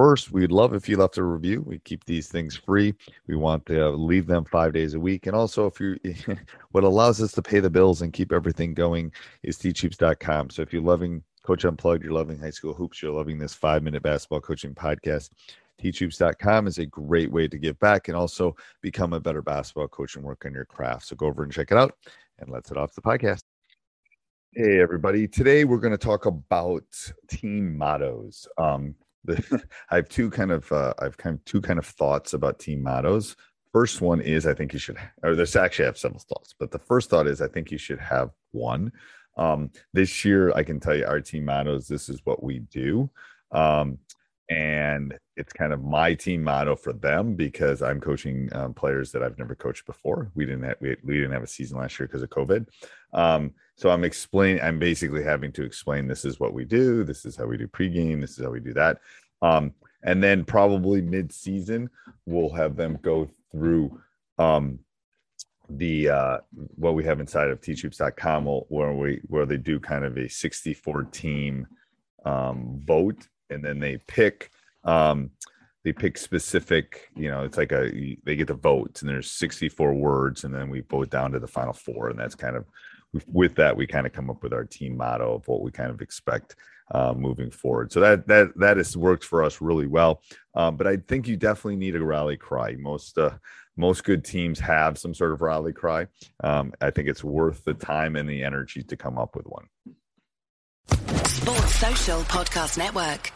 first, we'd love if you left a review. We keep these things free. We want to leave them five days a week. And also, if you, what allows us to pay the bills and keep everything going is teachhoops.com. So if you're loving Coach Unplugged, you're loving high school hoops, you're loving this five minute basketball coaching podcast. Teachhoops.com is a great way to give back and also become a better basketball coach and work on your craft. So go over and check it out and let's head off the podcast. Hey, everybody. Today we're going to talk about team mottos. Um, I have two kind of, uh, I've kind of two kind of thoughts about team mottos. First one is I think you should, or there's actually I have several thoughts, but the first thought is I think you should have one. Um, this year, I can tell you our team mottos. This is what we do. Um, and it's kind of my team motto for them because I'm coaching um, players that I've never coached before. We didn't have, we, we didn't have a season last year because of COVID. Um, so I'm explaining. I'm basically having to explain this is what we do. This is how we do pregame. This is how we do that. Um, and then probably mid-season we'll have them go through um, the uh, what we have inside of teachhoops.com where we where they do kind of a 64 team um, vote and then they pick um, they pick specific you know it's like a they get the votes and there's 64 words and then we vote down to the final four and that's kind of with that we kind of come up with our team motto of what we kind of expect uh, moving forward. So that that that has worked for us really well. Um, but i think you definitely need a rally cry. Most uh, most good teams have some sort of rally cry. Um, i think it's worth the time and the energy to come up with one. Sports Social Podcast Network.